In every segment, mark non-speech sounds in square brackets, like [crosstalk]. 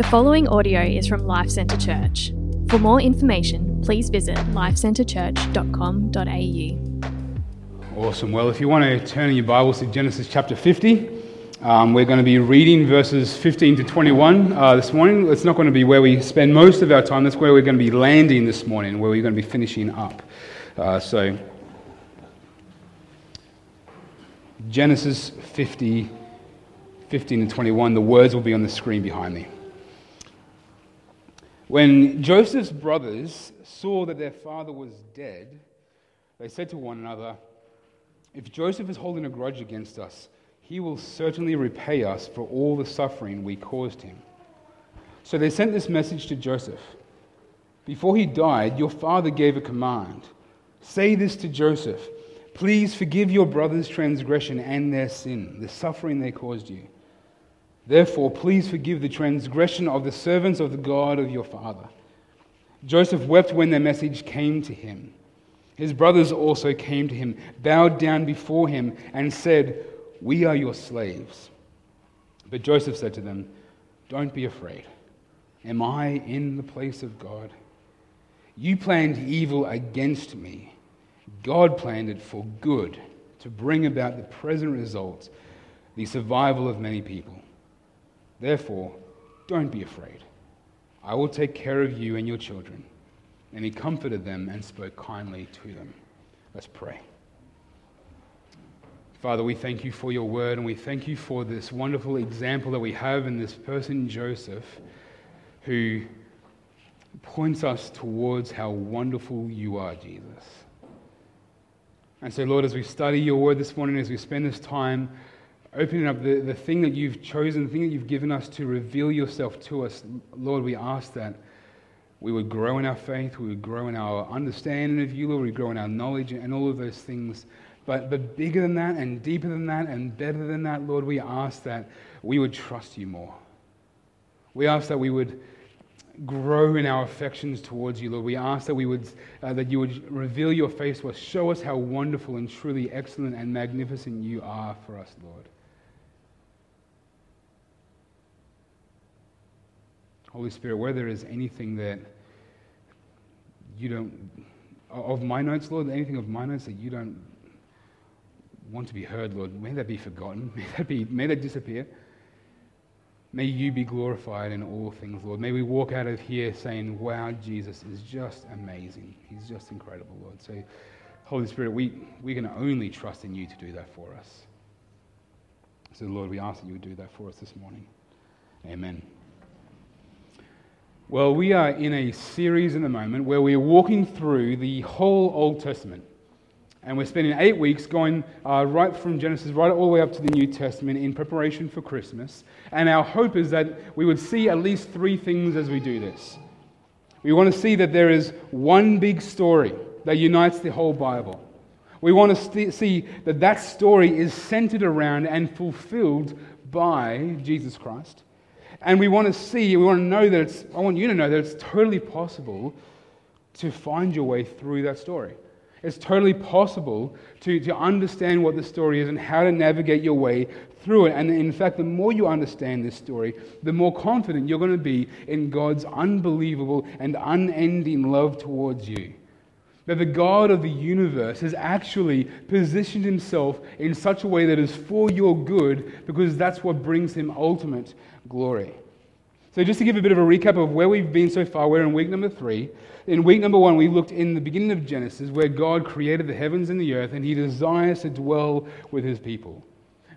The following audio is from Life Centre Church. For more information, please visit lifecentrechurch.com.au. Awesome. Well, if you want to turn in your Bibles to Genesis chapter 50, um, we're going to be reading verses 15 to 21 uh, this morning. It's not going to be where we spend most of our time, that's where we're going to be landing this morning, where we're going to be finishing up. Uh, so, Genesis 50, 15 to 21, the words will be on the screen behind me. When Joseph's brothers saw that their father was dead, they said to one another, If Joseph is holding a grudge against us, he will certainly repay us for all the suffering we caused him. So they sent this message to Joseph Before he died, your father gave a command. Say this to Joseph Please forgive your brother's transgression and their sin, the suffering they caused you. Therefore, please forgive the transgression of the servants of the God of your father. Joseph wept when their message came to him. His brothers also came to him, bowed down before him, and said, We are your slaves. But Joseph said to them, Don't be afraid. Am I in the place of God? You planned evil against me. God planned it for good, to bring about the present result, the survival of many people. Therefore, don't be afraid. I will take care of you and your children. And he comforted them and spoke kindly to them. Let's pray. Father, we thank you for your word and we thank you for this wonderful example that we have in this person, Joseph, who points us towards how wonderful you are, Jesus. And so, Lord, as we study your word this morning, as we spend this time opening up the, the thing that you've chosen, the thing that you've given us to reveal yourself to us, Lord, we ask that we would grow in our faith, we would grow in our understanding of you, Lord, we grow in our knowledge and all of those things. But, but bigger than that and deeper than that and better than that, Lord, we ask that we would trust you more. We ask that we would grow in our affections towards you, Lord. We ask that we would uh, that you would reveal your face to us, show us how wonderful and truly excellent and magnificent you are for us, Lord. Holy Spirit, where there is anything that you don't, of my notes, Lord, anything of my notes that you don't want to be heard, Lord, may that be forgotten. [laughs] May that, be, may that disappear. May you be glorified in all things, Lord. May we walk out of here saying, wow, Jesus is just amazing. He's just incredible, Lord. So, Holy Spirit, we, we can only trust in you to do that for us. So, Lord, we ask that you would do that for us this morning. Amen. Well, we are in a series in the moment where we're walking through the whole Old Testament. And we're spending eight weeks going uh, right from Genesis right all the way up to the New Testament in preparation for Christmas. And our hope is that we would see at least three things as we do this. We want to see that there is one big story that unites the whole Bible. We want to st- see that that story is centered around and fulfilled by Jesus Christ. And we want to see, we want to know that it's, I want you to know that it's totally possible to find your way through that story. It's totally possible to, to understand what the story is and how to navigate your way through it. And in fact, the more you understand this story, the more confident you're going to be in God's unbelievable and unending love towards you. That the God of the universe has actually positioned himself in such a way that is for your good because that's what brings him ultimate glory. So, just to give a bit of a recap of where we've been so far, we're in week number three. In week number one, we looked in the beginning of Genesis where God created the heavens and the earth and he desires to dwell with his people.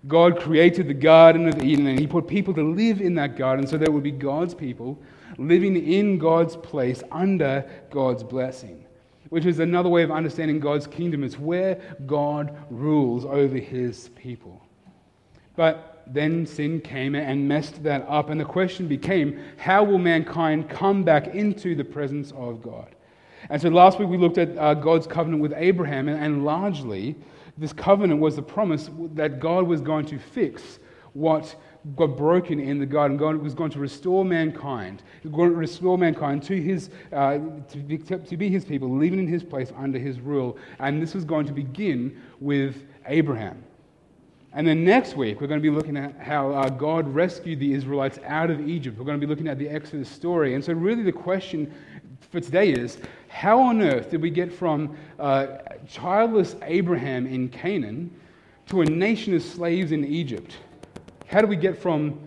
God created the Garden of Eden and he put people to live in that garden so it would be God's people living in God's place under God's blessing, which is another way of understanding God's kingdom. It's where God rules over his people. But then sin came and messed that up. And the question became how will mankind come back into the presence of God? And so last week we looked at uh, God's covenant with Abraham, and, and largely this covenant was the promise that God was going to fix what got broken in the garden. God was going to restore mankind, restore mankind to, his, uh, to, be, to be his people, living in his place under his rule. And this was going to begin with Abraham. And then next week, we're going to be looking at how uh, God rescued the Israelites out of Egypt. We're going to be looking at the Exodus story. And so, really, the question for today is how on earth did we get from uh, childless Abraham in Canaan to a nation of slaves in Egypt? How did we get from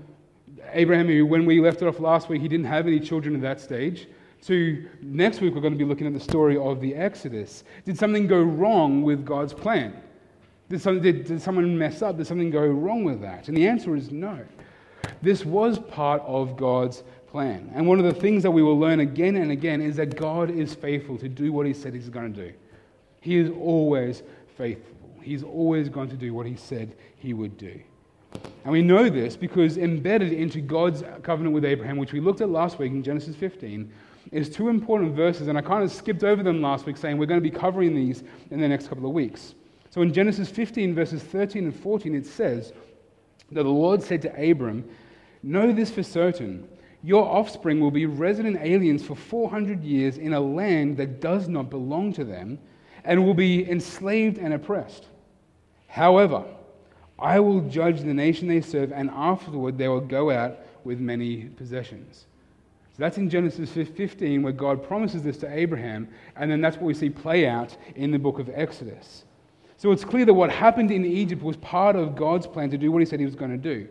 Abraham, who, when we left it off last week, he didn't have any children at that stage, to next week, we're going to be looking at the story of the Exodus. Did something go wrong with God's plan? Did, some, did, did someone mess up? Did something go wrong with that? And the answer is no. This was part of God's plan. And one of the things that we will learn again and again is that God is faithful to do what He said He's going to do. He is always faithful. He's always going to do what He said He would do. And we know this because embedded into God's covenant with Abraham, which we looked at last week in Genesis 15, is two important verses. And I kind of skipped over them last week, saying we're going to be covering these in the next couple of weeks. So in Genesis 15, verses 13 and 14, it says that the Lord said to Abram, Know this for certain. Your offspring will be resident aliens for 400 years in a land that does not belong to them and will be enslaved and oppressed. However, I will judge the nation they serve, and afterward they will go out with many possessions. So that's in Genesis 15, where God promises this to Abraham, and then that's what we see play out in the book of Exodus. So it's clear that what happened in Egypt was part of God's plan to do what he said he was going to do.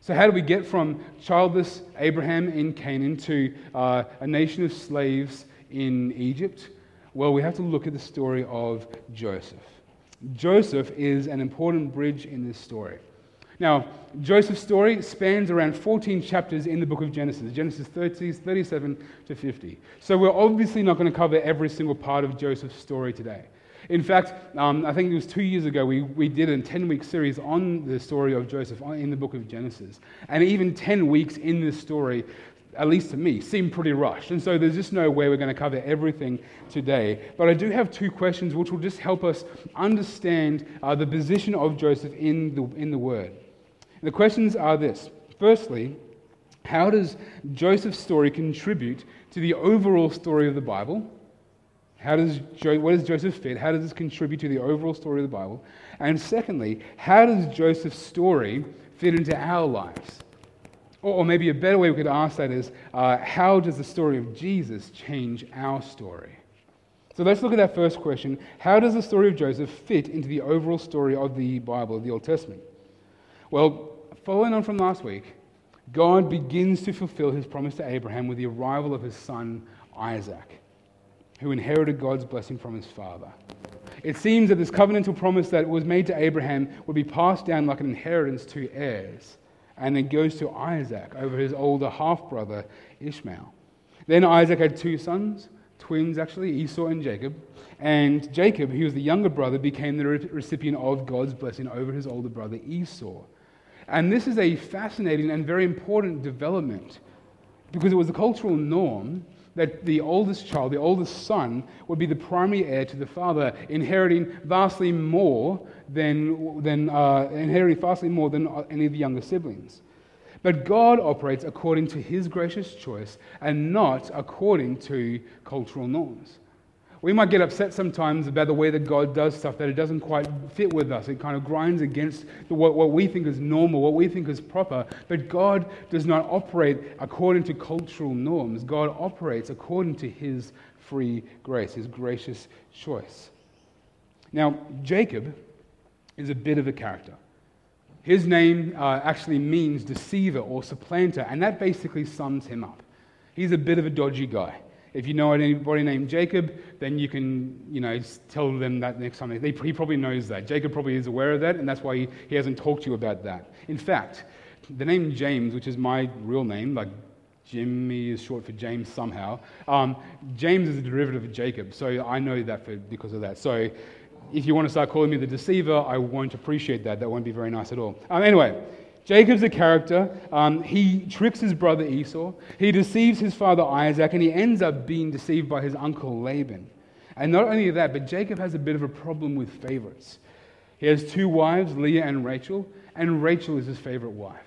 So, how do we get from childless Abraham in Canaan to uh, a nation of slaves in Egypt? Well, we have to look at the story of Joseph. Joseph is an important bridge in this story. Now, Joseph's story spans around 14 chapters in the book of Genesis, Genesis 30, 37 to 50. So we're obviously not going to cover every single part of Joseph's story today. In fact, um, I think it was two years ago, we, we did a 10 week series on the story of Joseph in the book of Genesis. And even 10 weeks in this story, at least to me, seemed pretty rushed. And so there's just no way we're going to cover everything today. But I do have two questions which will just help us understand uh, the position of Joseph in the, in the Word. The questions are this Firstly, how does Joseph's story contribute to the overall story of the Bible? How does what does Joseph fit? How does this contribute to the overall story of the Bible? And secondly, how does Joseph's story fit into our lives? Or, or maybe a better way we could ask that is, uh, how does the story of Jesus change our story? So let's look at that first question. How does the story of Joseph fit into the overall story of the Bible, of the Old Testament? Well, following on from last week, God begins to fulfill his promise to Abraham with the arrival of his son Isaac who inherited God's blessing from his father. It seems that this covenantal promise that was made to Abraham would be passed down like an inheritance to heirs, and it goes to Isaac over his older half brother Ishmael. Then Isaac had two sons, twins actually, Esau and Jacob. And Jacob, who was the younger brother, became the recipient of God's blessing over his older brother Esau. And this is a fascinating and very important development because it was a cultural norm that the oldest child, the oldest son, would be the primary heir to the father, inheriting vastly more than, than uh, inheriting vastly more than any of the younger siblings. But God operates according to his gracious choice and not according to cultural norms. We might get upset sometimes about the way that God does stuff, that it doesn't quite fit with us. It kind of grinds against what, what we think is normal, what we think is proper. But God does not operate according to cultural norms. God operates according to His free grace, His gracious choice. Now, Jacob is a bit of a character. His name uh, actually means deceiver or supplanter, and that basically sums him up. He's a bit of a dodgy guy. If you know anybody named Jacob, then you can, you know, tell them that next time. He probably knows that. Jacob probably is aware of that, and that's why he, he hasn't talked to you about that. In fact, the name James, which is my real name, like Jimmy is short for James somehow. Um, James is a derivative of Jacob, so I know that for, because of that. So if you want to start calling me the deceiver, I won't appreciate that. That won't be very nice at all. Um, anyway, Jacob's a character. Um, he tricks his brother Esau. He deceives his father Isaac, and he ends up being deceived by his uncle Laban. And not only that, but Jacob has a bit of a problem with favorites. He has two wives, Leah and Rachel, and Rachel is his favorite wife.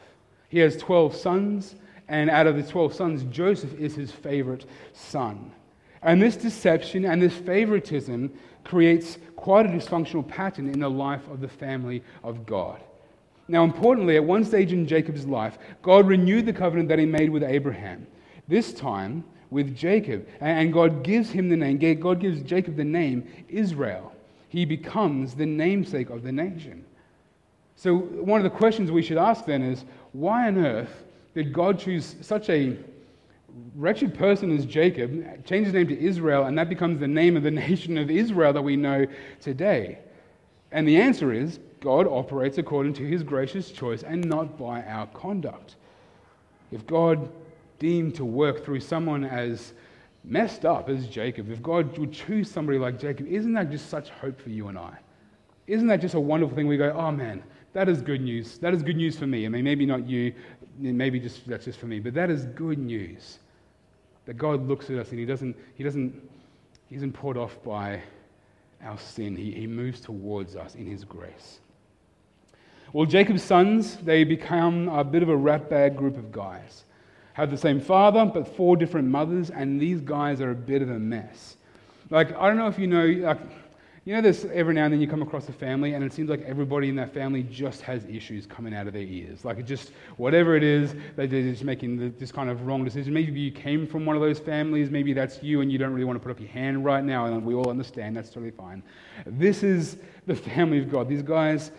He has 12 sons, and out of the 12 sons, Joseph is his favorite son. And this deception and this favoritism creates quite a dysfunctional pattern in the life of the family of God. Now, importantly, at one stage in Jacob's life, God renewed the covenant that he made with Abraham. This time with Jacob. And God gives him the name, God gives Jacob the name Israel. He becomes the namesake of the nation. So, one of the questions we should ask then is why on earth did God choose such a wretched person as Jacob, change his name to Israel, and that becomes the name of the [laughs] nation of Israel that we know today? And the answer is God operates according to his gracious choice and not by our conduct. If God deemed to work through someone as messed up as Jacob, if God would choose somebody like Jacob, isn't that just such hope for you and I? Isn't that just a wonderful thing? We go, oh man, that is good news. That is good news for me. I mean, maybe not you, maybe just that's just for me, but that is good news. That God looks at us and He doesn't, He doesn't, He isn't put off by our sin. He, he moves towards us in His grace. Well, Jacob's sons, they become a bit of a ratbag group of guys. Have the same father, but four different mothers, and these guys are a bit of a mess. Like, I don't know if you know, like, you know, this every now and then you come across a family, and it seems like everybody in that family just has issues coming out of their ears. Like, just, whatever it is, they're just making this kind of wrong decision. Maybe you came from one of those families, maybe that's you, and you don't really want to put up your hand right now, and we all understand that's totally fine. This is the family of God. These guys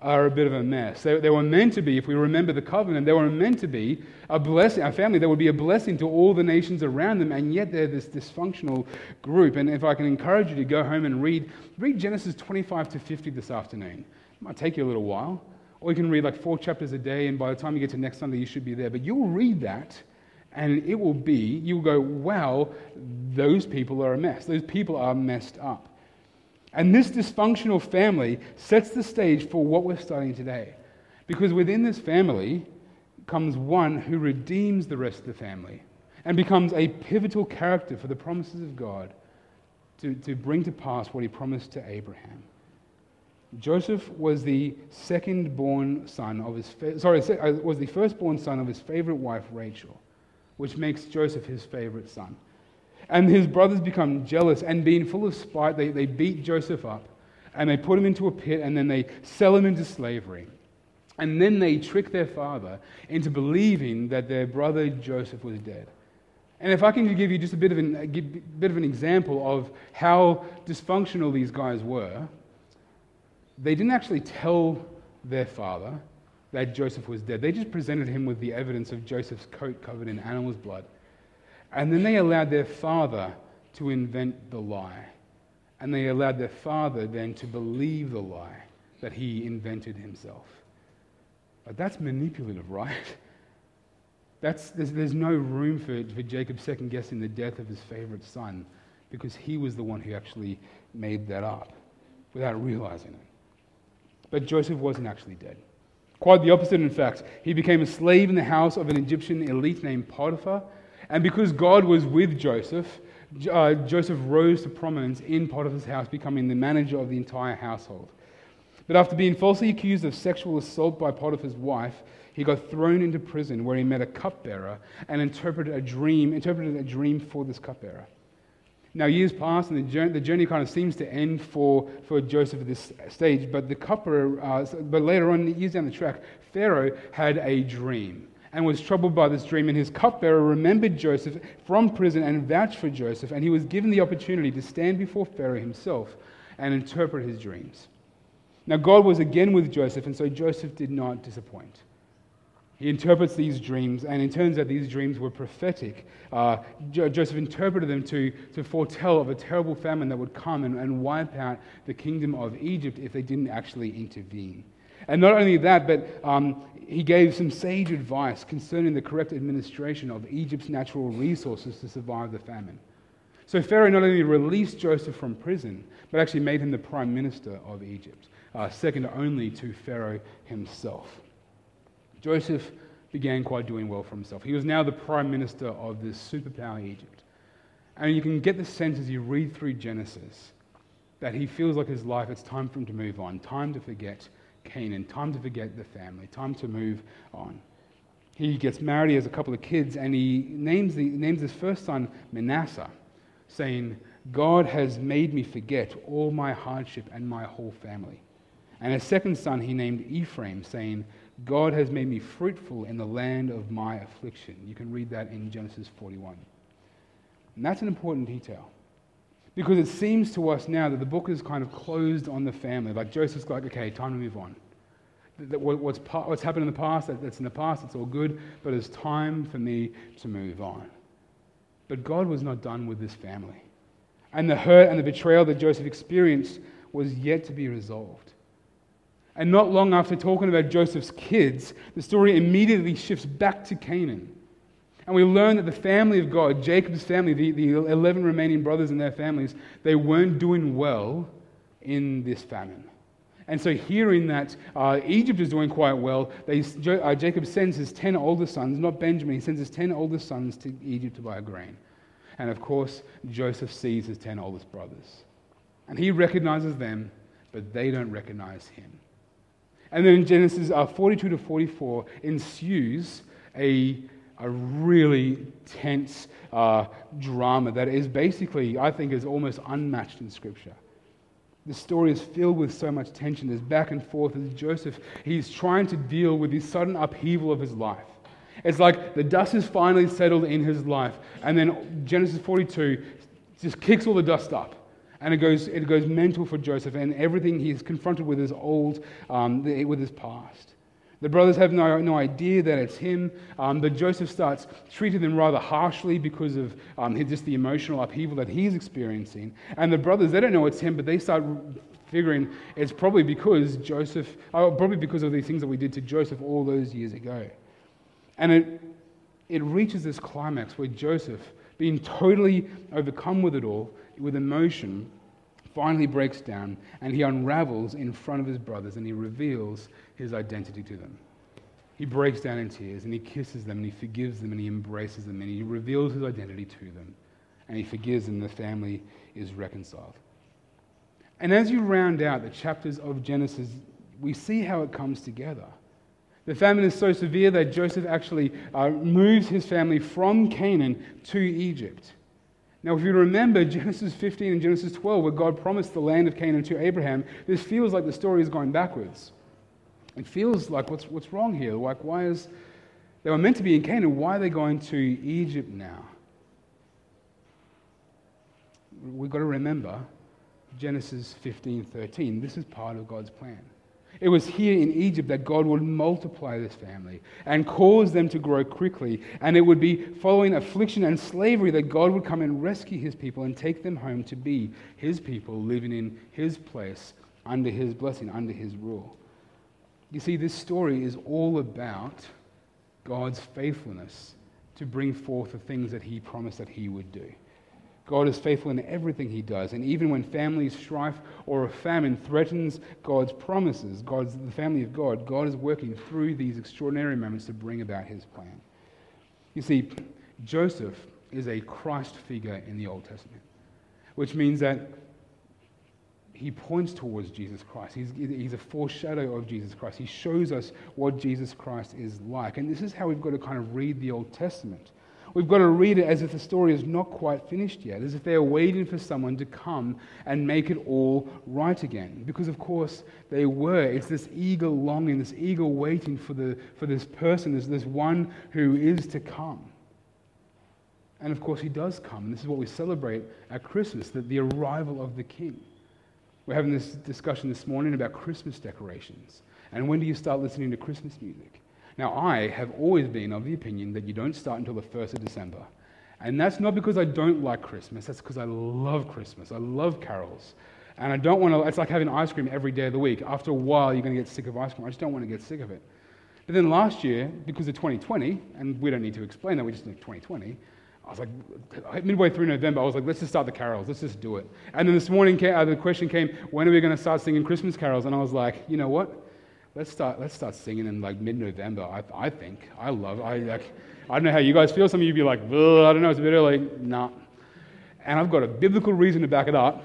are a bit of a mess. They, they, were meant to be, if we remember the covenant, they were meant to be a blessing, a family that would be a blessing to all the nations around them, and yet they're this dysfunctional group. And if I can encourage you to go home and read, read Genesis 25 to 50 this afternoon. It might take you a little while. Or you can read like four chapters a day, and by the time you get to next Sunday, you should be there. But you'll read that, and it will be, you'll go, wow, those people are a mess. Those people are messed up. And this dysfunctional family sets the stage for what we're studying today. Because within this family comes one who redeems the rest of the family and becomes a pivotal character for the promises of God to, to bring to pass what he promised to Abraham. Joseph was the second born son of his, fa- sorry, uh, was the firstborn son of his favorite wife, Rachel, which makes Joseph his favorite son. And his brothers become jealous, and being full of spite, they, they beat Joseph up and they put him into a pit and then they sell him into slavery. And then they trick their father into believing that their brother Joseph was dead. And if I can give you just a bit of an, uh, a bit of an example of how dysfunctional these guys were, they didn't actually tell their father that Joseph was dead. They just presented him with the evidence of Joseph's coat covered in animal's blood and then they allowed their father to invent the lie. And they allowed their father then to believe the lie that he invented himself. But that's manipulative, right? That's, there's, there's no room for, for Jacob second guessing the death of his favorite son because he was the one who actually made that up without realizing it. But Joseph wasn't actually dead. Quite the opposite, in fact. He became a slave in the house of an Egyptian elite named Potiphar, and because God was with Joseph, uh, Joseph rose to prominence in Potiphar's house, becoming the manager of the entire household. But after being falsely accused of sexual assault by Potiphar's wife, he got thrown into prison where he met a cupbearer and interpreted a dream, interpreted a dream for this cupbearer. Now, years pass, and the journey, the journey, kind of seems to end for, for Joseph at this stage. But the cupbearer, uh, but later on, years down the track, Pharaoh had a dream and was troubled by this dream. And his cupbearer remembered Joseph from prison and vouched for Joseph. And he was given the opportunity to stand before Pharaoh himself and interpret his dreams. Now, God was again with Joseph, and so Joseph did not disappoint. He interprets these dreams, and it turns out these dreams were prophetic. Uh, jo- Joseph interpreted them to, to foretell of a terrible famine that would come and, and wipe out the kingdom of Egypt if they didn't actually intervene. And not only that, but um, he gave some sage advice concerning the correct administration of Egypt's natural resources to survive the famine. So Pharaoh not only released Joseph from prison, but actually made him the prime minister of Egypt, uh, second only to Pharaoh himself. Joseph began quite doing well for himself. He was now the prime minister of this superpower Egypt. And you can get the sense as you read through Genesis that he feels like his life, it's time for him to move on, time to forget Canaan. Time to forget the family. Time to move on. He gets married, he has a couple of kids, and he names, the, names his first son Manasseh. saying, God has made me forget all my hardship and my whole family. And his second son he named Ephraim, saying, God has made me fruitful in the land of my affliction. You can read that in Genesis 41. And that's an important detail. Because it seems to us now that the book is kind of closed on the family. Like Joseph's like, okay, time to move on. What's, what's happened in the past, that's in the past, it's all good, but it's time for me to move on. But God was not done with this family. And the hurt and the betrayal that Joseph experienced was yet to be resolved. And not long after talking about Joseph's kids, the story immediately shifts back to Canaan. And we learn that the family of God, Jacob's family, the, the 11 remaining brothers and their families, they weren't doing well in this famine. And so, hearing that uh, Egypt is doing quite well, they, uh, Jacob sends his 10 older sons, not Benjamin, he sends his 10 older sons to Egypt to buy grain. And of course, Joseph sees his 10 oldest brothers. And he recognizes them, but they don't recognize him. And then in Genesis uh, 42 to 44 ensues a, a really tense uh, drama that is basically, I think, is almost unmatched in Scripture. The story is filled with so much tension. There's back and forth as Joseph, he's trying to deal with this sudden upheaval of his life. It's like the dust is finally settled in his life. And then Genesis 42 just kicks all the dust up. And it goes, it goes mental for Joseph, and everything he's confronted with is old, um, with his past. The brothers have no, no idea that it's him, um, but Joseph starts treating them rather harshly because of um, just the emotional upheaval that he's experiencing. And the brothers, they don't know it's him, but they start figuring it's probably because Joseph, oh, probably because of these things that we did to Joseph all those years ago. And it, it reaches this climax where Joseph, being totally overcome with it all, with emotion, finally breaks down and he unravels in front of his brothers and he reveals his identity to them. He breaks down in tears and he kisses them and he forgives them and he embraces them and he reveals his identity to them and he forgives them. The family is reconciled. And as you round out the chapters of Genesis, we see how it comes together. The famine is so severe that Joseph actually uh, moves his family from Canaan to Egypt. Now, if you remember Genesis 15 and Genesis 12, where God promised the land of Canaan to Abraham, this feels like the story is going backwards. It feels like what's, what's wrong here? Like, why is. They were meant to be in Canaan. Why are they going to Egypt now? We've got to remember Genesis 15 13. This is part of God's plan. It was here in Egypt that God would multiply this family and cause them to grow quickly. And it would be following affliction and slavery that God would come and rescue his people and take them home to be his people living in his place under his blessing, under his rule. You see, this story is all about God's faithfulness to bring forth the things that he promised that he would do. God is faithful in everything he does. And even when family strife or a famine threatens God's promises, God's, the family of God, God is working through these extraordinary moments to bring about his plan. You see, Joseph is a Christ figure in the Old Testament, which means that he points towards Jesus Christ. He's, he's a foreshadow of Jesus Christ. He shows us what Jesus Christ is like. And this is how we've got to kind of read the Old Testament. We've got to read it as if the story is not quite finished yet, as if they're waiting for someone to come and make it all right again. Because, of course, they were. It's this eager longing, this eager waiting for, the, for this person, this, this one who is to come. And of course, he does come. And this is what we celebrate at Christmas that the arrival of the King. We're having this discussion this morning about Christmas decorations. And when do you start listening to Christmas music? Now, I have always been of the opinion that you don't start until the 1st of December. And that's not because I don't like Christmas, that's because I love Christmas. I love carols. And I don't want to, it's like having ice cream every day of the week. After a while, you're going to get sick of ice cream. I just don't want to get sick of it. But then last year, because of 2020, and we don't need to explain that, we just know 2020, I was like, midway through November, I was like, let's just start the carols. Let's just do it. And then this morning, uh, the question came, when are we going to start singing Christmas carols? And I was like, you know what? Let's start, let's start singing in like mid-November, I, I think. I love I, like, I don't know how you guys feel. Some of you be like, I don't know, it's a bit early. Nah. And I've got a biblical reason to back it up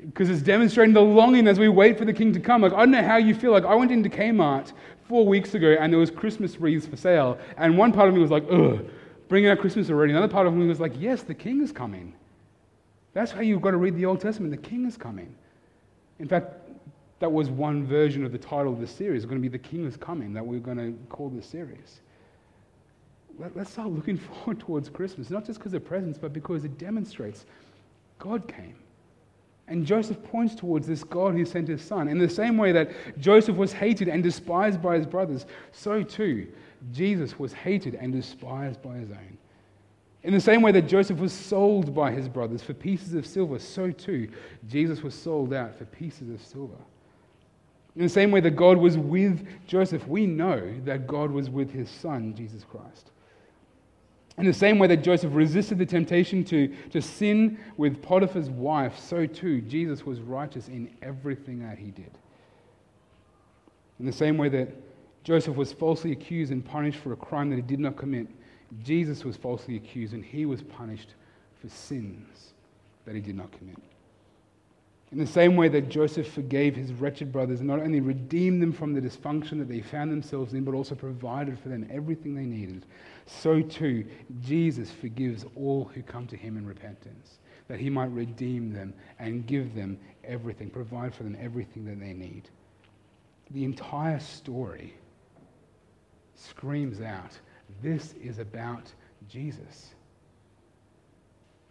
because it's demonstrating the longing as we wait for the king to come. Like, I don't know how you feel. Like, I went into Kmart four weeks ago and there was Christmas wreaths for sale. And one part of me was like, ugh. bringing out Christmas already. Another part of me was like, yes, the king is coming. That's how you've got to read the Old Testament. The king is coming. In fact, that was one version of the title of the series. It's going to be The King is Coming, that we're going to call this series. Let, us start looking [laughs] forward towards Christmas, not just because of presents, but because it demonstrates God came. And Joseph points towards this God who sent his son. In the same way that Joseph was hated and despised by his brothers, so too Jesus was hated and despised by his own. In the same way that Joseph was sold by his brothers for pieces of silver, so too Jesus was sold out for pieces of silver. In the same way that God was with Joseph, we know that God was with his son, Jesus Christ. In the same way that Joseph resisted the temptation to, to sin with Potiphar's wife, so too Jesus was righteous in everything that he did. In the same way that Joseph was falsely accused and punished for a crime that he did not commit, Jesus was falsely accused and he was punished for sins that he did not commit. In the same way that Joseph forgave his wretched brothers and not only redeemed them from the dysfunction that they found themselves in, but also provided for them everything they needed, so too Jesus forgives all who come to him in repentance, that he might redeem them and give them everything, provide for them everything that they need. The entire story screams out this is about Jesus.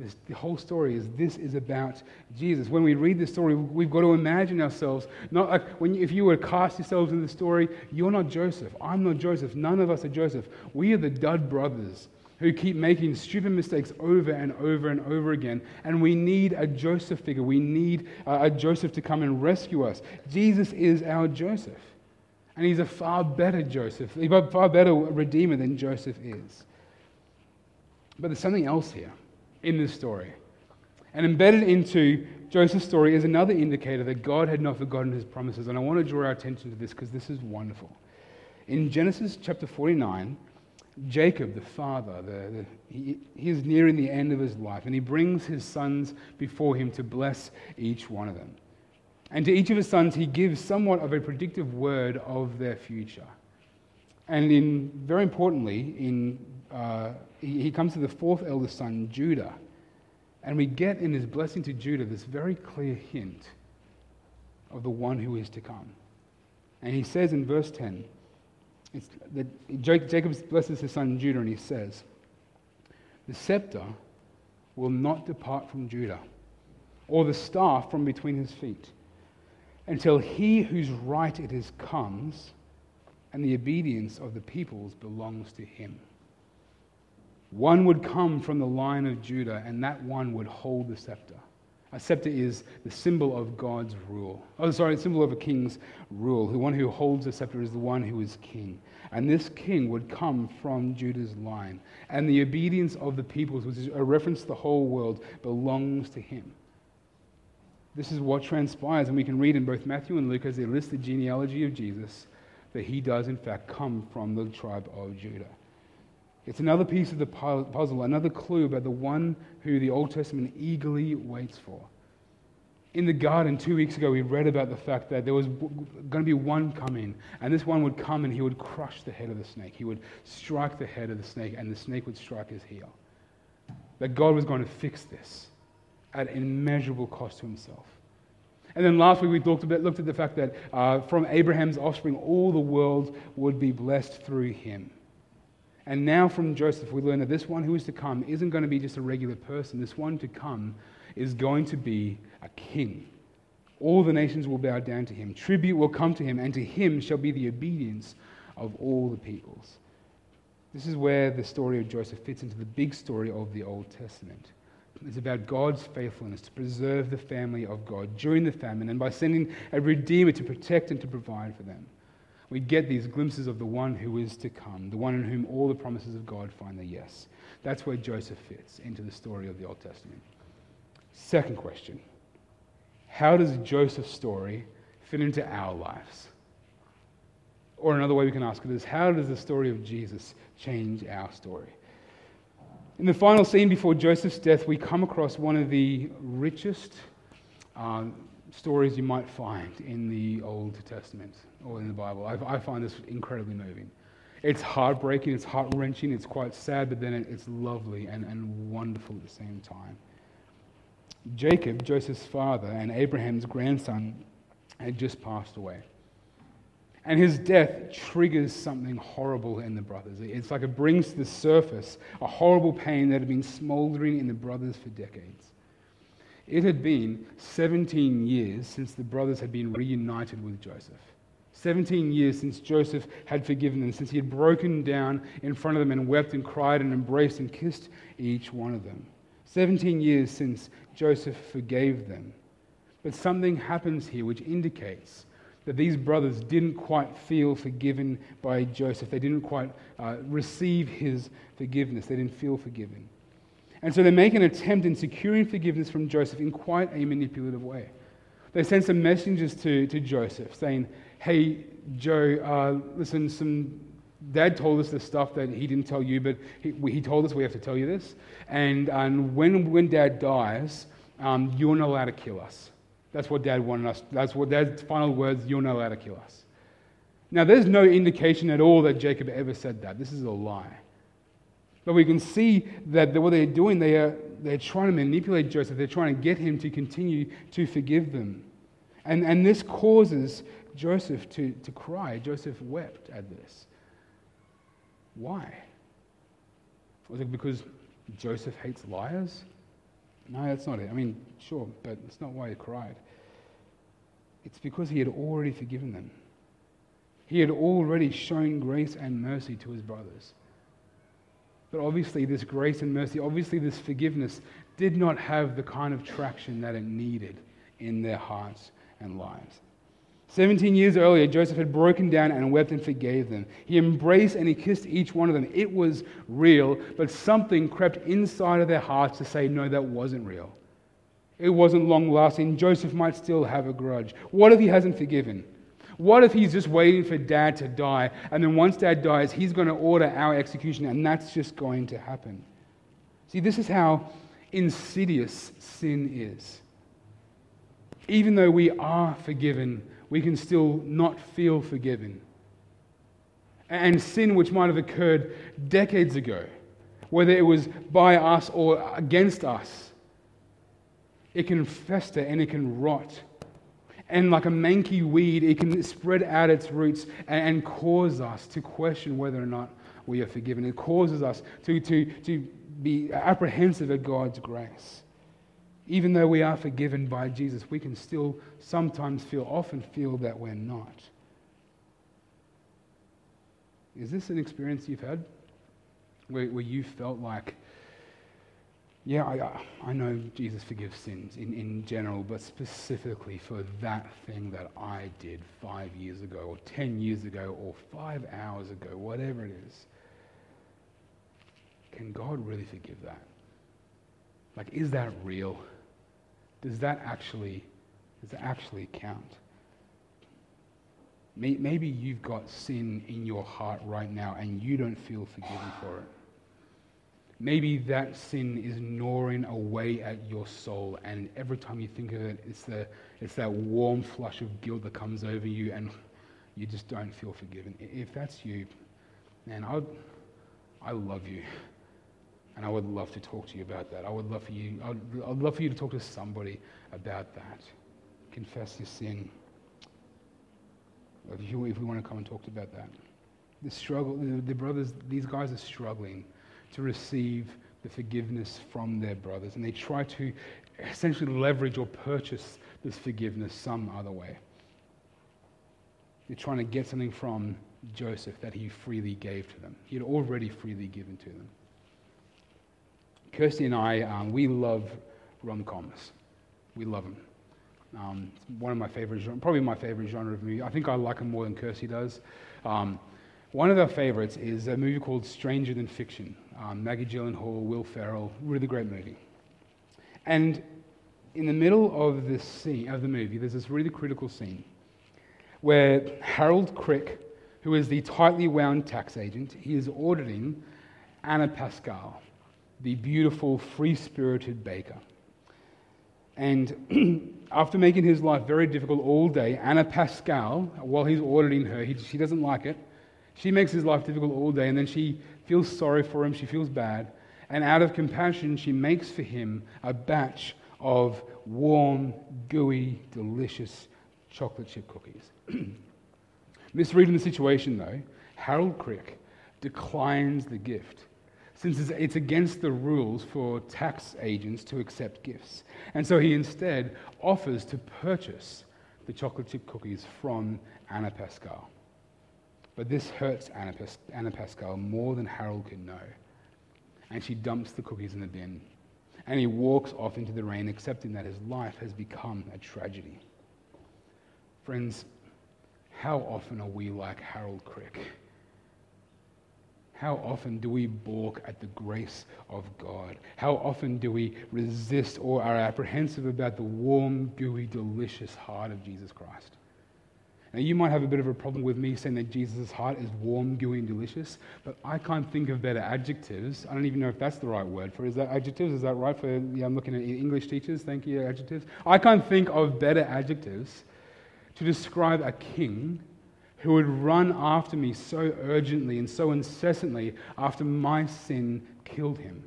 This, the whole story is this is about Jesus. When we read this story, we've got to imagine ourselves, not like when if you were to cast yourselves in the story, you're not Joseph. I'm not Joseph. None of us are Joseph. We are the dud brothers who keep making stupid mistakes over and over and over again. And we need a Joseph figure. We need uh, a Joseph to come and rescue us. Jesus is our Joseph. And he's a far better Joseph, a far better Redeemer than Joseph is. But there's something else here in this story. And embedded into Joseph's story is another indicator that God had not forgotten his promises. And I want to draw our attention to this because this is wonderful. In Genesis chapter 49, Jacob, the father, the, the, he, he is nearing the end of his life, and he brings his sons before him to bless each one of them. And to each of his sons, he gives somewhat of a predictive word of their future. And in, very importantly, in uh, he, he comes to the fourth eldest son, Judah. And we get in his blessing to Judah this very clear hint of the one who is to come. And he says in verse 10, it's that Jacob blesses his son Judah, and he says, The scepter will not depart from Judah, or the staff from between his feet, until he whose right it is comes, and the obedience of the peoples belongs to him. One would come from the line of Judah, and that one would hold the scepter. A scepter is the symbol of God's rule. Oh, sorry, the symbol of a king's rule. The one who holds the scepter is the one who is king. And this king would come from Judah's line. And the obedience of the peoples, which is a reference to the whole world, belongs to him. This is what transpires, and we can read in both Matthew and Luke as they list the genealogy of Jesus that he does, in fact, come from the tribe of Judah. It's another piece of the puzzle, another clue about the one who the Old Testament eagerly waits for. In the garden two weeks ago, we read about the fact that there was going to be one coming, and this one would come and he would crush the head of the snake. He would strike the head of the snake, and the snake would strike his heel. That God was going to fix this at immeasurable cost to himself. And then last week we looked, bit, looked at the fact that uh, from Abraham's offspring, all the world would be blessed through him. And now from Joseph, we learn that this one who is to come isn't going to be just a regular person. This one to come is going to be a king. All the nations will bow down to him. Tribute will come to him, and to him shall be the obedience of all the peoples. This is where the story of Joseph fits into the big story of the Old Testament. It's about God's faithfulness to preserve the family of God during the famine and by sending a redeemer to protect and to provide for them we get these glimpses of the one who is to come, the one in whom all the promises of God find their yes. That's where Joseph fits into the story of the Old Testament. Second question How does Joseph's story fit into our lives? Or another way we can ask it is How does the story of Jesus change our story? In the final scene before Joseph's death, we come across one of the richest uh, stories you might find in the Old Testament or in the Bible. I, I find this incredibly moving. It's heartbreaking, it's heart wrenching, it's quite sad, but then it's lovely and, and wonderful at the same time. Jacob, Joseph's father, and Abraham's grandson had just passed away. And his death triggers something horrible in the brothers. It's like it brings to the surface a horrible pain that had been smoldering in the brothers for decades. It had been 17 years since the brothers had been reunited with Joseph. 17 years since Joseph had forgiven them, since he had broken down in front of them and wept and cried and embraced and kissed each one of them. 17 years since Joseph forgave them. But something happens here which indicates that these brothers didn't quite feel forgiven by Joseph. They didn't quite uh, receive his forgiveness. They didn't feel forgiven. And so they make an attempt in securing forgiveness from Joseph in quite a manipulative way. They send some messengers to, to Joseph saying, Hey, Joe, uh, listen, some dad told us this stuff that he didn't tell you, but he, he told us we have to tell you this. And, and when, when dad dies, um, you're not allowed to kill us. That's what dad wanted us. That's what dad's final words, you're not allowed to kill us. Now, there's no indication at all that Jacob ever said that. This is a lie. But we can see that what they're doing, they are, they're trying to manipulate Joseph. They're trying to get him to continue to forgive them. And, and this causes Joseph to, to cry. Joseph wept at this. Why? Was it because Joseph hates liars? No, that's not it. I mean, sure, but it's not why he cried. It's because he had already forgiven them. He had already shown grace and mercy to his brothers. But obviously, this grace and mercy, obviously, this forgiveness did not have the kind of traction that it needed in their hearts and lives. 17 years earlier, Joseph had broken down and wept and forgave them. He embraced and he kissed each one of them. It was real, but something crept inside of their hearts to say, no, that wasn't real. It wasn't long lasting. Joseph might still have a grudge. What if he hasn't forgiven? What if he's just waiting for dad to die, and then once dad dies, he's going to order our execution, and that's just going to happen? See, this is how insidious sin is. Even though we are forgiven, we can still not feel forgiven. And sin, which might have occurred decades ago, whether it was by us or against us, it can fester and it can rot and like a manky weed, it can spread out its roots and, cause us to question whether or not we are forgiven. It causes us to, to, to be apprehensive at God's grace. Even though we are forgiven by Jesus, we can still sometimes feel, often feel that we're not. Is this an experience you've had where, where you felt like yeah, I, I know Jesus forgives sins in, in general, but specifically for that thing that I did five years ago, or 10 years ago, or five hours ago, whatever it is. Can God really forgive that? Like, is that real? Does that actually, does that actually count? Maybe you've got sin in your heart right now and you don't feel forgiven for it. Maybe that sin is gnawing away at your soul, and every time you think of it, it's, the, it's that warm flush of guilt that comes over you, and you just don't feel forgiven. If that's you, man, I, I love you. And I would love to talk to you about that. I would love for you, I'd, I'd love for you to talk to somebody about that. Confess your sin. If, you, if we want to come and talk about that. The struggle, the, the brothers, these guys are struggling to receive the forgiveness from their brothers. And they try to essentially leverage or purchase this forgiveness some other way. They're trying to get something from Joseph that he freely gave to them. He had already freely given to them. Kirsty and I, um, we love rom coms. We love them. Um, one of my favorite, probably my favorite genre of movie. I think I like them more than Kirsty does. Um, one of our favorites is a movie called Stranger Than Fiction. Um, Maggie Gyllenhaal, Will Ferrell, really great movie. And in the middle of this scene of the movie, there's this really critical scene where Harold Crick, who is the tightly wound tax agent, he is auditing Ana Pascal, the beautiful, free-spirited baker. And [clears throat] after making his life very difficult all day, Ana Pascal, while he's auditing her, he, she doesn't like it She makes his life difficult all day, and then she feels sorry for him, she feels bad, and out of compassion, she makes for him a batch of warm, gooey, delicious chocolate chip cookies. [clears throat] Misreading the situation, though, Harold Crick declines the gift since it's against the rules for tax agents to accept gifts. And so he instead offers to purchase the chocolate chip cookies from Ana Pascal. But this hurts Ana, Pas- Ana Pascal more than Harold could know. And she dumps the cookies in the bin. And he walks off into the rain, accepting that his life has become a tragedy. Friends, how often are we like Harold Crick? How often do we balk at the grace of God? How often do we resist or are apprehensive about the warm, gooey, delicious heart of Jesus Christ? Now, you might have a bit of a problem with me saying that Jesus' heart is warm, gooey, and delicious, but I can't think of better adjectives. I don't even know if that's the right word for it. Is that adjectives? Is that right for, yeah, I'm looking at English teachers. Thank you, adjectives. I can't think of better adjectives to describe a king who would run after me so urgently and so incessantly after my sin killed him.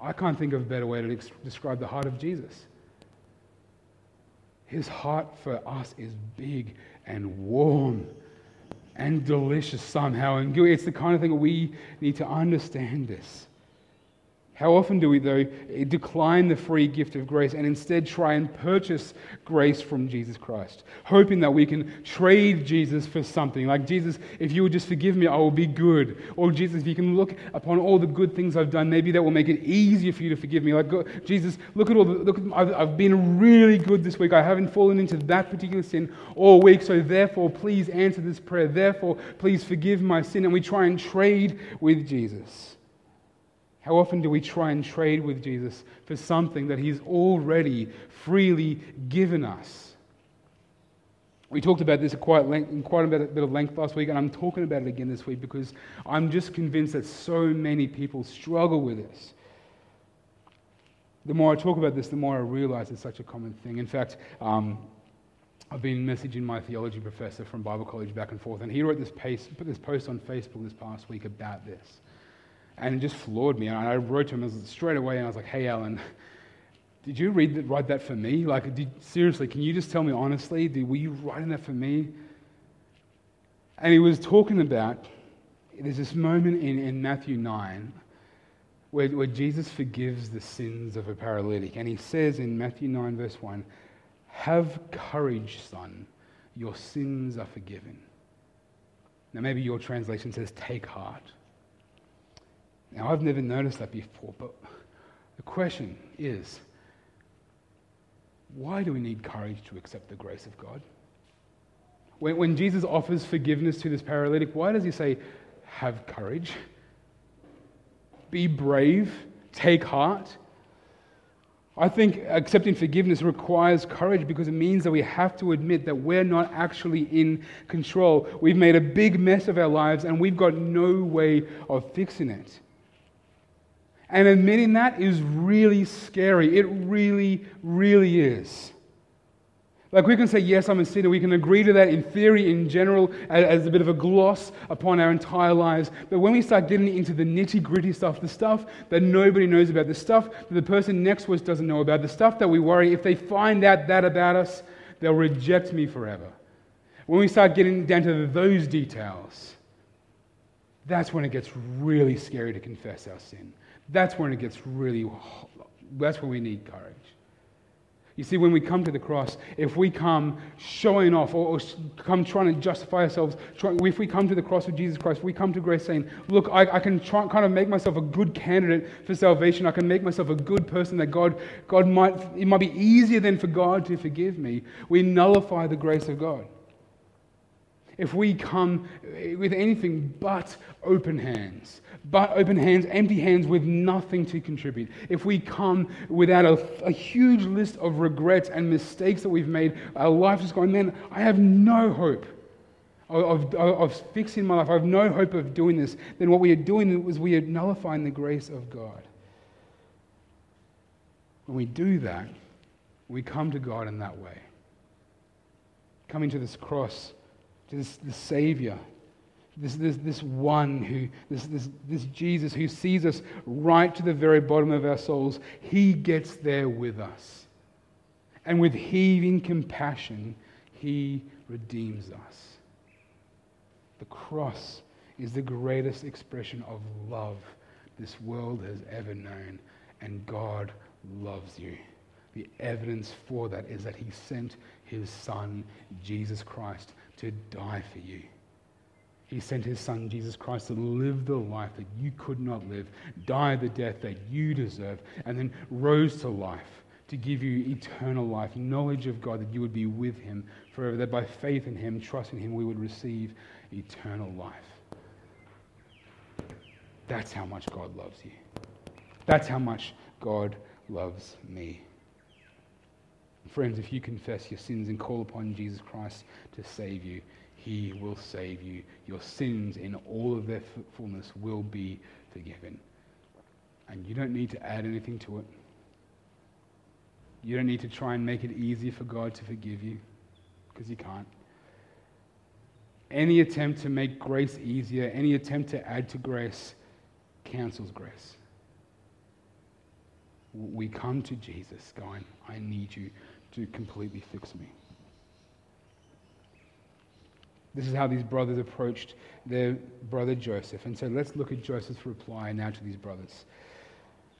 I can't think of a better way to describe the heart of Jesus. His heart for us is big and warm and delicious somehow. And it's the kind of thing we need to understand this. How often do we, though, decline the free gift of grace and instead try and purchase grace from Jesus Christ, hoping that we can trade Jesus for something? Like, Jesus, if you would just forgive me, I will be good. Or, Jesus, if you can look upon all the good things I've done, maybe that will make it easier for you to forgive me. Like, Jesus, look at all the, look, I've, I've been really good this week. I haven't fallen into that particular sin all week. So, therefore, please answer this prayer. Therefore, please forgive my sin. And we try and trade with Jesus. How often do we try and trade with Jesus for something that he's already freely given us? We talked about this quite in quite a bit of length last week, and I'm talking about it again this week because I'm just convinced that so many people struggle with this. The more I talk about this, the more I realize it's such a common thing. In fact, um, I've been messaging my theology professor from Bible college back and forth, and he wrote this, pace, put this post on Facebook this past week about this. And it just floored me. And I wrote to him straight away, and I was like, hey, Alan, did you read write that for me? Like, did, seriously, can you just tell me honestly, did, were you writing that for me? And he was talking about, there's this moment in, in Matthew 9 where, where Jesus forgives the sins of a paralytic. And he says in Matthew 9, verse 1, Have courage, son, your sins are forgiven. Now, maybe your translation says, Take heart. Now, I've never noticed that before, but the question is why do we need courage to accept the grace of God? When, when Jesus offers forgiveness to this paralytic, why does he say, have courage? Be brave, take heart. I think accepting forgiveness requires courage because it means that we have to admit that we're not actually in control. We've made a big mess of our lives and we've got no way of fixing it. And admitting that is really scary. It really, really is. Like we can say, yes, I'm a sinner. We can agree to that in theory, in general, as, a bit of a gloss upon our entire lives. But when we start getting into the nitty gritty stuff, the stuff that nobody knows about, the stuff that the person next to us doesn't know about, the stuff that we worry, if they find out that about us, they'll reject me forever. When we start getting down to those details, that's when it gets really scary to confess our sin. That's when it gets really, that's when we need courage. You see, when we come to the cross, if we come showing off or, or come trying to justify ourselves, if we come to the cross of Jesus Christ, we come to grace saying, Look, I, I can try, kind of make myself a good candidate for salvation. I can make myself a good person that God, God might, it might be easier than for God to forgive me. We nullify the grace of God. If we come with anything but open hands, but open hands, empty hands with nothing to contribute. If we come without a, a, huge list of regrets and mistakes that we've made, our life is going, man, I have no hope of, of, of fixing my life. I have no hope of doing this. Then what we are doing is we are nullifying the grace of God. When we do that, we come to God in that way. Coming to this cross, to this, the Savior This, this, this one who, this, this, this Jesus who sees us right to the very bottom of our souls, he gets there with us. And with heaving compassion, he redeems us. The cross is the greatest expression of love this world has ever known, and God loves you. The evidence for that is that he sent his son, Jesus Christ, to die for you. He sent his son, Jesus Christ, to live the life that you could not live, die the death that you deserve, and then rose to life to give you eternal life, knowledge of God, that you would be with him forever, that by faith in him, trust in him, we would receive eternal life. That's how much God loves you. That's how much God loves me. Friends, if you confess your sins and call upon Jesus Christ to save you, he will save you. Your sins in all of their fullness will be forgiven. And you don't need to add anything to it. You don't need to try and make it easy for God to forgive you, because you can't. Any attempt to make grace easier, any attempt to add to grace, cancels grace. We come to Jesus going, I need you to completely fix me. This is how these brothers approached their brother Joseph. And so let's look at Joseph's reply now to these brothers.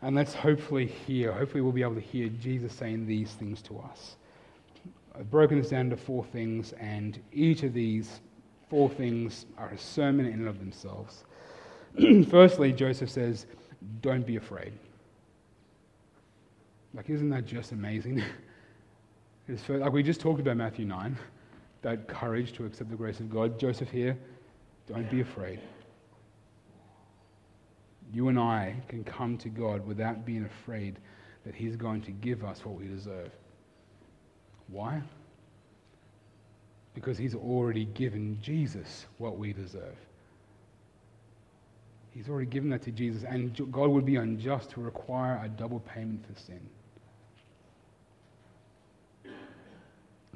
And let's hopefully hear, hopefully we'll be able to hear Jesus saying these things to us. I've broken this down to four things, and each of these four things are a sermon in and of themselves. [clears throat] Firstly, Joseph says, Don't be afraid. Like, isn't that just amazing? [laughs] like we just talked about Matthew 9, that courage to accept the grace of God. Joseph here, don't be afraid. You and I can come to God without being afraid that He's going to give us what we deserve. Why? Because He's already given Jesus what we deserve. He's already given that to Jesus, and God would be unjust to require a double payment for sin.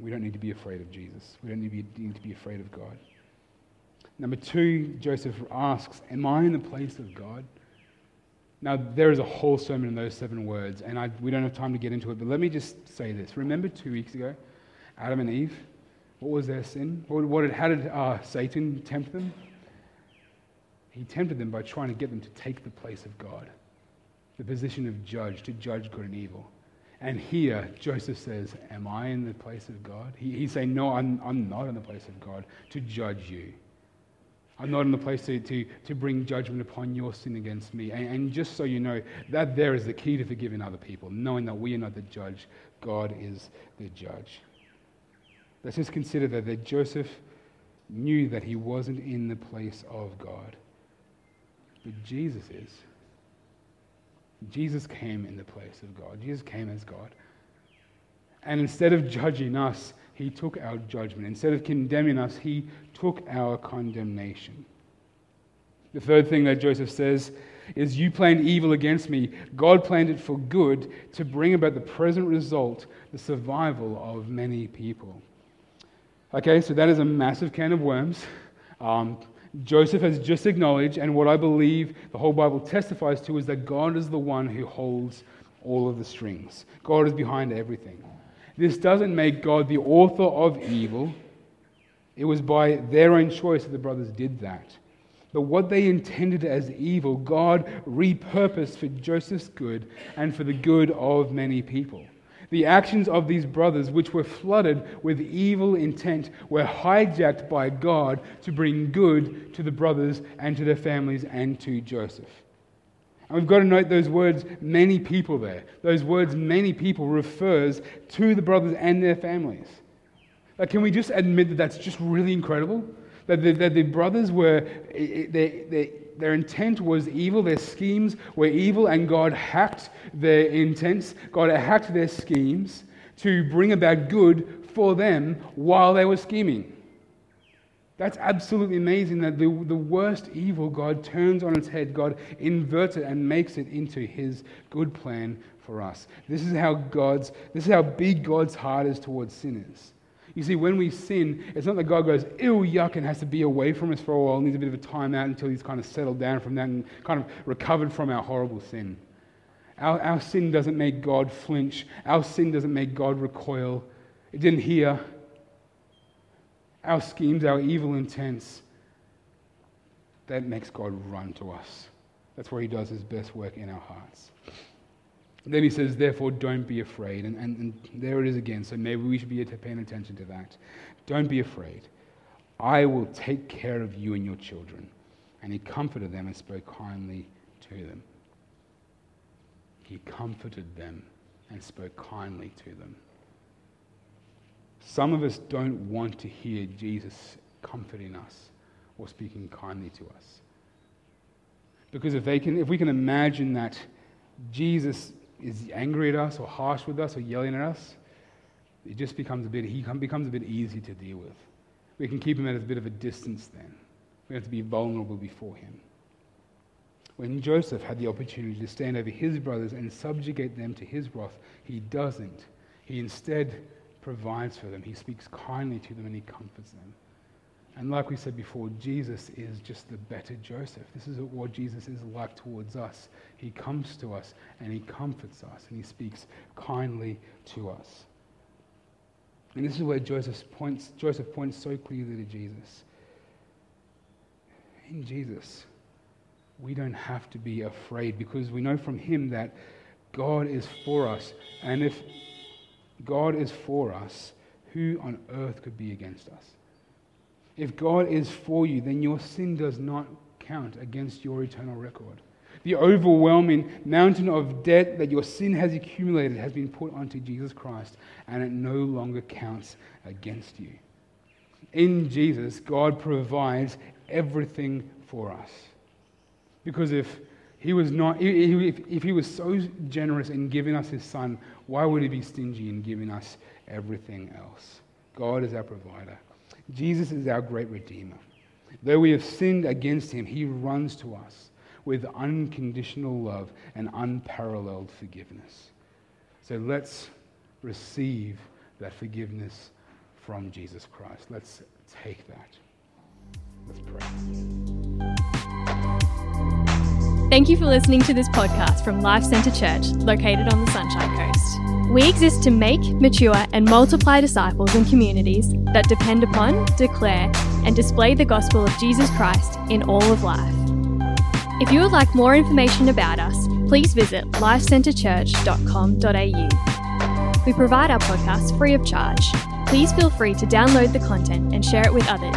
We don't need to be afraid of Jesus. We don't need to be, afraid of God. Number two, Joseph asks, Am I in the place of God? Now, there is a whole sermon in those seven words, and I, we don't have time to get into it, but let me just say this. Remember two weeks ago, Adam and Eve? What was their sin? What, what how did uh, Satan tempt them? He tempted them by trying to get them to take the place of God, the position of judge, to judge good and evil. And here, Joseph says, Am I in the place of God? He, he's saying, No, I'm, I'm not in the place of God to judge you. I'm not in the place to, to, to bring judgment upon your sin against me. And, and just so you know, that there is the key to forgiving other people, knowing that we are not the judge, God is the judge. Let's just consider that, that Joseph knew that he wasn't in the place of God, but Jesus is. Jesus came in the place of God. Jesus came as God. And instead of judging us, he took our judgment. Instead of condemning us, he took our condemnation. The third thing that Joseph says is, You planned evil against me. God planned it for good to bring about the present result, the survival of many people. Okay, so that is a massive can of worms. Um, Joseph has just acknowledged, and what I believe the whole Bible testifies to, is that God is the one who holds all of the strings. God is behind everything. This doesn't make God the author of evil. It was by their own choice that the brothers did that. But what they intended as evil, God repurposed for Joseph's good and for the good of many people. The actions of these brothers, which were flooded with evil intent, were hijacked by God to bring good to the brothers and to their families and to Joseph. And we've got to note those words, many people there. Those words, many people, refers to the brothers and their families. Like, can we just admit that that's just really incredible? That the, that the brothers were, their intent was evil, their schemes were evil, and God hacked their intents, God hacked their schemes to bring about good for them while they were scheming. That's absolutely amazing that the, the worst evil God turns on its head, God inverts it and makes it into his good plan for us. This is how God's this is how big God's heart is towards sinners. You see, when we sin, it's not that God goes, ew, yuck, and has to be away from us for a while, needs a bit of a time out until he's kind of settled down from that and kind of recovered from our horrible sin. Our, our sin doesn't make God flinch, our sin doesn't make God recoil. It didn't hear. Our schemes, our evil intents, that makes God run to us. That's where he does his best work in our hearts. Then he says, therefore, don't be afraid. And, and, and there it is again. So maybe we should be paying attention to that. Don't be afraid. I will take care of you and your children. And he comforted them and spoke kindly to them. He comforted them and spoke kindly to them. Some of us don't want to hear Jesus comforting us or speaking kindly to us. Because if, they can, if we can imagine that Jesus is angry at us or harsh with us or yelling at us, it just becomes a bit, he becomes a bit easy to deal with. We can keep him at a bit of a distance then. We have to be vulnerable before him. When Joseph had the opportunity to stand over his brothers and subjugate them to his wrath, he doesn't. He instead provides for them. He speaks kindly to them and he comforts them. And like we said before, Jesus is just the better Joseph. This is what Jesus is like towards us. He comes to us and he comforts us and he speaks kindly to us. And this is where Joseph points, Joseph points so clearly to Jesus. In Jesus, we don't have to be afraid because we know from him that God is for us. And if God is for us, who on earth could be against us? If God is for you, then your sin does not count against your eternal record. The overwhelming mountain of debt that your sin has accumulated has been put onto Jesus Christ, and it no longer counts against you. In Jesus, God provides everything for us. Because if he was not, if, he was so generous in giving us his son, why would he be stingy in giving us everything else? God is our provider. Jesus is our great Redeemer. Though we have sinned against him, he runs to us with unconditional love and unparalleled forgiveness. So let's receive that forgiveness from Jesus Christ. Let's take that. Let's pray. Thank you for listening to this podcast from Life Centre Church, located on the Sunshine Coast. We exist to make, mature, and multiply disciples and communities that depend upon, declare, and display the gospel of Jesus Christ in all of life. If you would like more information about us, please visit lifecentrechurch.com.au. We provide our podcast free of charge. Please feel free to download the content and share it with others,